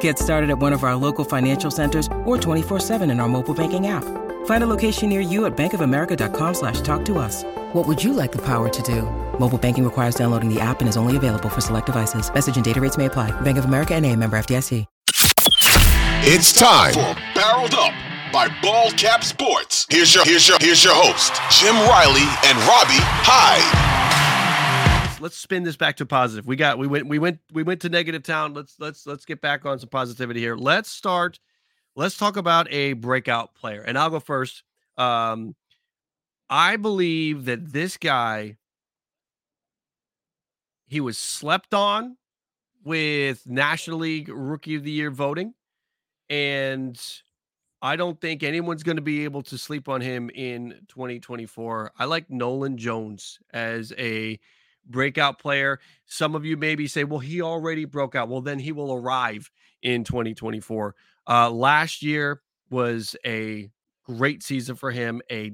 Get started at one of our local financial centers or 24-7 in our mobile banking app. Find a location near you at bankofamerica.com slash talk to us. What would you like the power to do? Mobile banking requires downloading the app and is only available for select devices. Message and data rates may apply. Bank of America and a member FDIC. It's time for Barreled Up by Ball Cap Sports. Here's your here's your here's your host, Jim Riley and Robbie Hyde let's spin this back to positive. We got we went we went we went to negative town. Let's let's let's get back on some positivity here. Let's start. Let's talk about a breakout player, and I'll go first. Um, I believe that this guy he was slept on with National League Rookie of the Year voting, and I don't think anyone's going to be able to sleep on him in 2024. I like Nolan Jones as a breakout player. Some of you maybe say, well, he already broke out. Well, then he will arrive in 2024. Uh, last year was a great season for him, a,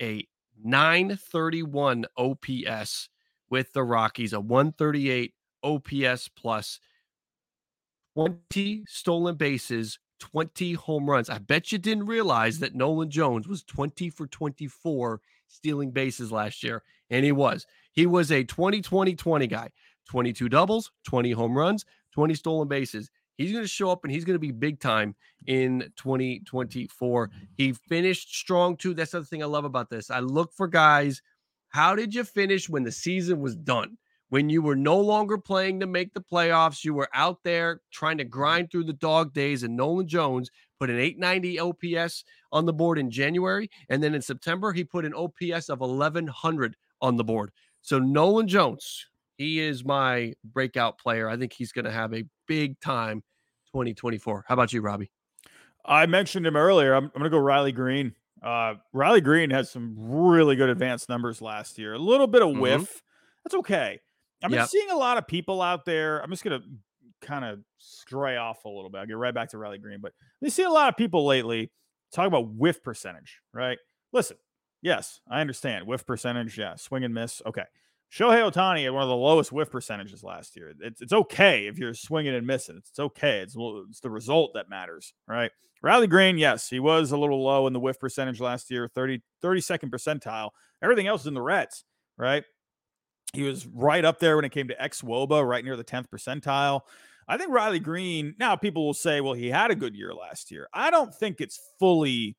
a 931 OPS with the Rockies, a 138 OPS plus 20 stolen bases, 20 home runs. I bet you didn't realize that Nolan Jones was 20 for 24 stealing bases last year, and he was. He was a 20 20 20 guy 22 doubles, 20 home runs, 20 stolen bases. He's going to show up and he's going to be big time in 2024. He finished strong too. That's the other thing I love about this. I look for guys. How did you finish when the season was done? When you were no longer playing to make the playoffs, you were out there trying to grind through the dog days. And Nolan Jones put an 890 OPS on the board in January. And then in September, he put an OPS of 1100 on the board. So Nolan Jones, he is my breakout player. I think he's going to have a big time 2024. How about you, Robbie? I mentioned him earlier. I'm, I'm going to go Riley Greene. Uh, Riley Greene had some really good advanced numbers last year. A little bit of mm-hmm. whiff. Mm-hmm. That's okay. I've been yep. seeing a lot of people out there. I'm just going to kind of stray off a little bit. I'll get right back to Riley Greene, but we see a lot of people lately talk about whiff percentage, right? Listen, Yes, I understand. Whiff percentage, yeah. Swing and miss. Okay. Shohei Ohtani had one of the lowest whiff percentages last year. It's, it's okay if you're swinging and missing. It's, it's okay. It's, it's the result that matters, right? Riley Greene, yes, he was a little low in the whiff percentage last year, 30, 32nd percentile. Everything else is in the Reds, right? He was right up there when it came to xwOBA, right near the 10th percentile. I think Riley Greene, now people will say, well, he had a good year last year. I don't think it's fully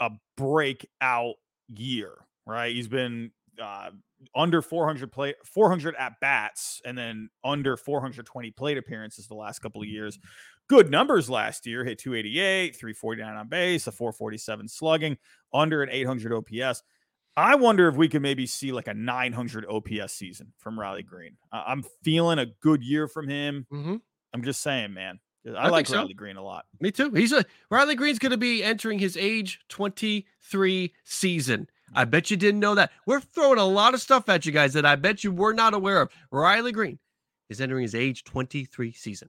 a breakout year, right? He's been uh, under 400 play 400 at bats and then under 420 plate appearances the last couple of years. Good numbers last year, hit 288, 349 on base, a 447 slugging, under an 800 OPS. I wonder if we could maybe see like a 900 OPS season from Riley Greene. Uh, I'm feeling a good year from him. Mm-hmm. I'm just saying, man. I, I like so. Riley Greene a lot. Me too. He's a Riley Greene's going to be entering his age 23 season. I bet you didn't know that. We're throwing a lot of stuff at you guys that I bet you were not aware of. Riley Greene is entering his age 23 season.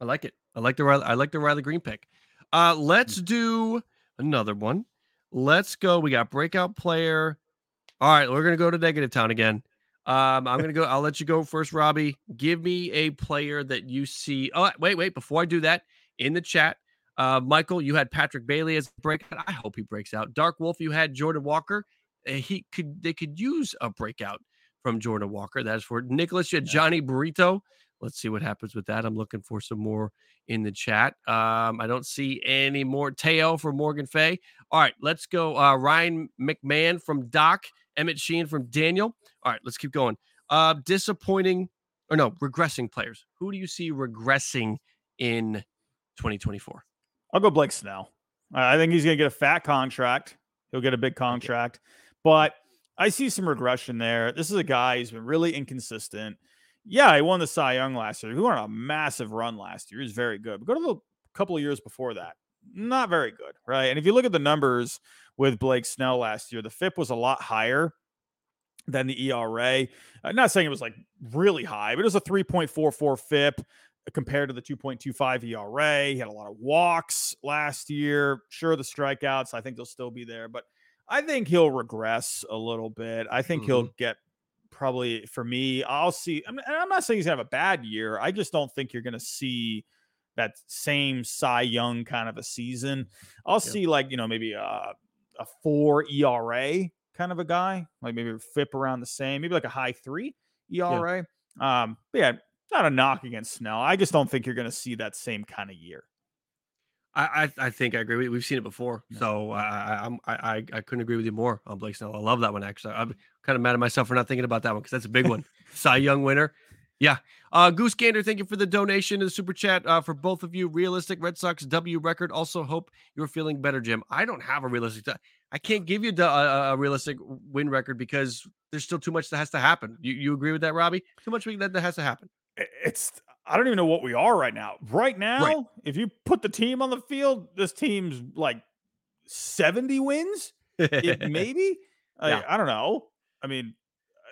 I like it. I like the Riley, I like the Riley Greene pick. Uh, let's do another one. Let's go. We got breakout player. All right, we're gonna go to negative town again. Um, I'm gonna go. I'll let you go first, Robbie. Give me a player that you see. Oh, wait, wait. Before I do that, in the chat, uh, Michael, you had Patrick Bailey as breakout. I hope he breaks out. Dark Wolf, you had Jordan Walker. Uh, he could. They could use a breakout from Jordan Walker. That's for Nicholas. You had Johnny Brito. Let's see what happens with that. I'm looking for some more in the chat. Um, I don't see any more. Teo from Morgan Fay. All right, let's go. Uh, Ryan McMahon from Doc. Emmett Sheehan from Daniel. All right, let's keep going. Uh, disappointing or no, regressing players. Who do you see regressing in 2024? I'll go Blake Snell. I think he's going to get a fat contract. He'll get a big contract, okay. but I see some regression there. This is a guy who's been really inconsistent. Yeah, he won the Cy Young last year. He won a massive run last year. He's very good. But go to the couple of years before that, not very good, right? And if you look at the numbers with Blake Snell last year, the FIP was a lot higher than the ERA. I'm not saying it was like really high, but it was a 3.44 FIP compared to the 2.25 ERA. He had a lot of walks last year. Sure, the strikeouts, I think they'll still be there, but I think he'll regress a little bit. I think mm-hmm. he'll get probably for me, I'll see. I'm, I'm not saying he's gonna have a bad year. I just don't think you're gonna see that same Cy Young kind of a season. I'll yeah. see like you know maybe a, a four ERA kind of a guy, like maybe FIP around the same, maybe like a high three ERA. Yeah. Um, but yeah, not a knock against Snell. I just don't think you're going to see that same kind of year. I, I, I think I agree. We've seen it before, yeah. so I, I I I couldn't agree with you more on Blake Snell. I love that one. Actually, I'm kind of mad at myself for not thinking about that one because that's a big one. Cy Young winner. Yeah. Uh, Goose Gander, thank you for the donation and the super chat uh, for both of you. Realistic Red Sox W record. Also, hope you're feeling better, Jim. I don't have a realistic. I can't give you a, a, realistic win record because there's still too much that has to happen. You, you agree with that, Robbie? Too much that, that has to happen. It's I don't even know what we are right now. Right now, right. if you put the team on the field, this team's like 70 wins, maybe. yeah. I, I, don't know. I mean,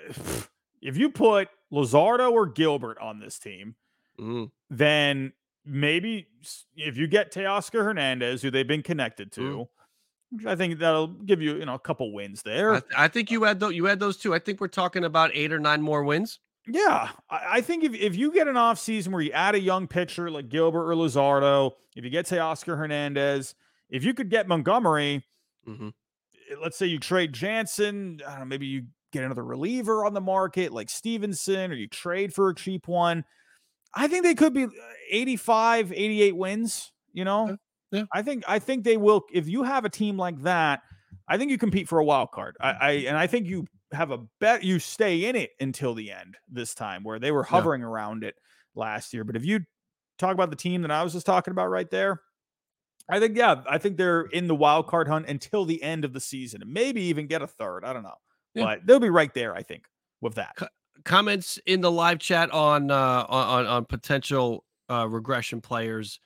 if you put Luzardo or Gilbert on this team, mm. then maybe if you get Teoscar Hernandez, who they've been connected to, mm. I think that'll give you, you know, a couple wins there. I, th- I think you had those. You had those two. I think we're talking about eight or nine more wins. Yeah, I, I think if, if you get an off season where you add a young pitcher like Gilbert or Luzardo, if you get Teoscar Hernandez, if you could get Montgomery, mm-hmm. Eh, let's say you trade Jansen, I don't know, maybe you get another reliever on the market like Stephenson, or you trade for a cheap one. I think they could be uh, 85, 88 wins. You know, yeah. I think I think they will. If you have a team like that, I think you compete for a wild card. I, I and I think you have a bet you stay in it until the end this time, where they were hovering yeah. around it last year. But if you talk about the team that I was just talking about right there, I think yeah, I think they're in the wild card hunt until the end of the season, and maybe even get a third. I don't know, yeah. but they'll be right there. I think with that. comments in the live chat on uh, on on potential uh, regression players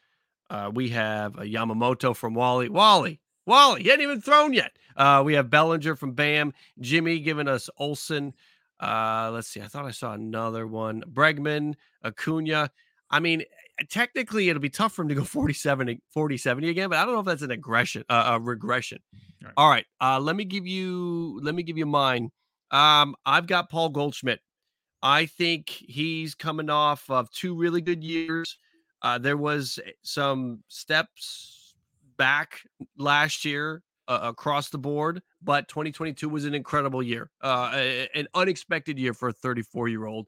uh, we have a Yamamoto from Wally. Wally, Wally, he hadn't even thrown yet. Uh, we have Bellinger from Bam. Jimmy giving us Olson. Uh, let's see. I thought I saw another one. Bregman, Acuna. I mean, technically, it'll be tough for him to go 47, 40, 70 again, but I don't know if that's an aggression, uh, a regression. All right. All right. Uh, let me give you, let me give you mine. Um, I've got Paul Goldschmidt. I think he's coming off of two really good years. Uh, there was eh, some steps back last year uh, across the board, but 2022 was an incredible year, uh, an unexpected year for a 34 year old.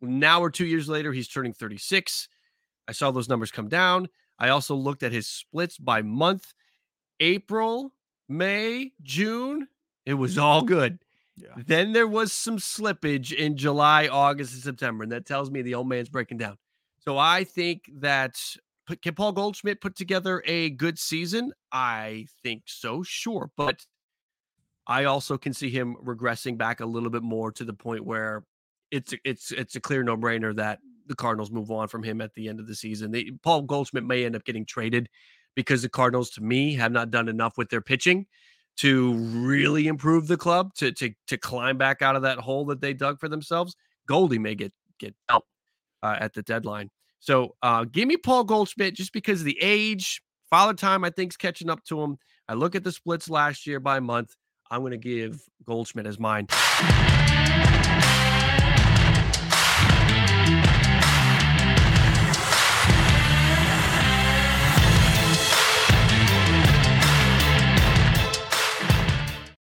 Now we're two years later, he's turning 36. I saw those numbers come down. I also looked at his splits by month April, May, June. It was all good. Yeah. Then there was some slippage in July, August, and September. And that tells me the old man's breaking down. So I think that can Paul Goldschmidt put together a good season? I think so, sure. But I also can see him regressing back a little bit more to the point where it's it's it's a clear no-brainer that the Cardinals move on from him at the end of the season. They, Paul Goldschmidt may end up getting traded because the Cardinals, to me, have not done enough with their pitching to really improve the club to to to climb back out of that hole that they dug for themselves. Goldie may get get out uh, at the deadline. So uh, give me Paul Goldschmidt just because of the age. Father time, I think, is catching up to him. I look at the splits last year by month. I'm going to give Goldschmidt as mine.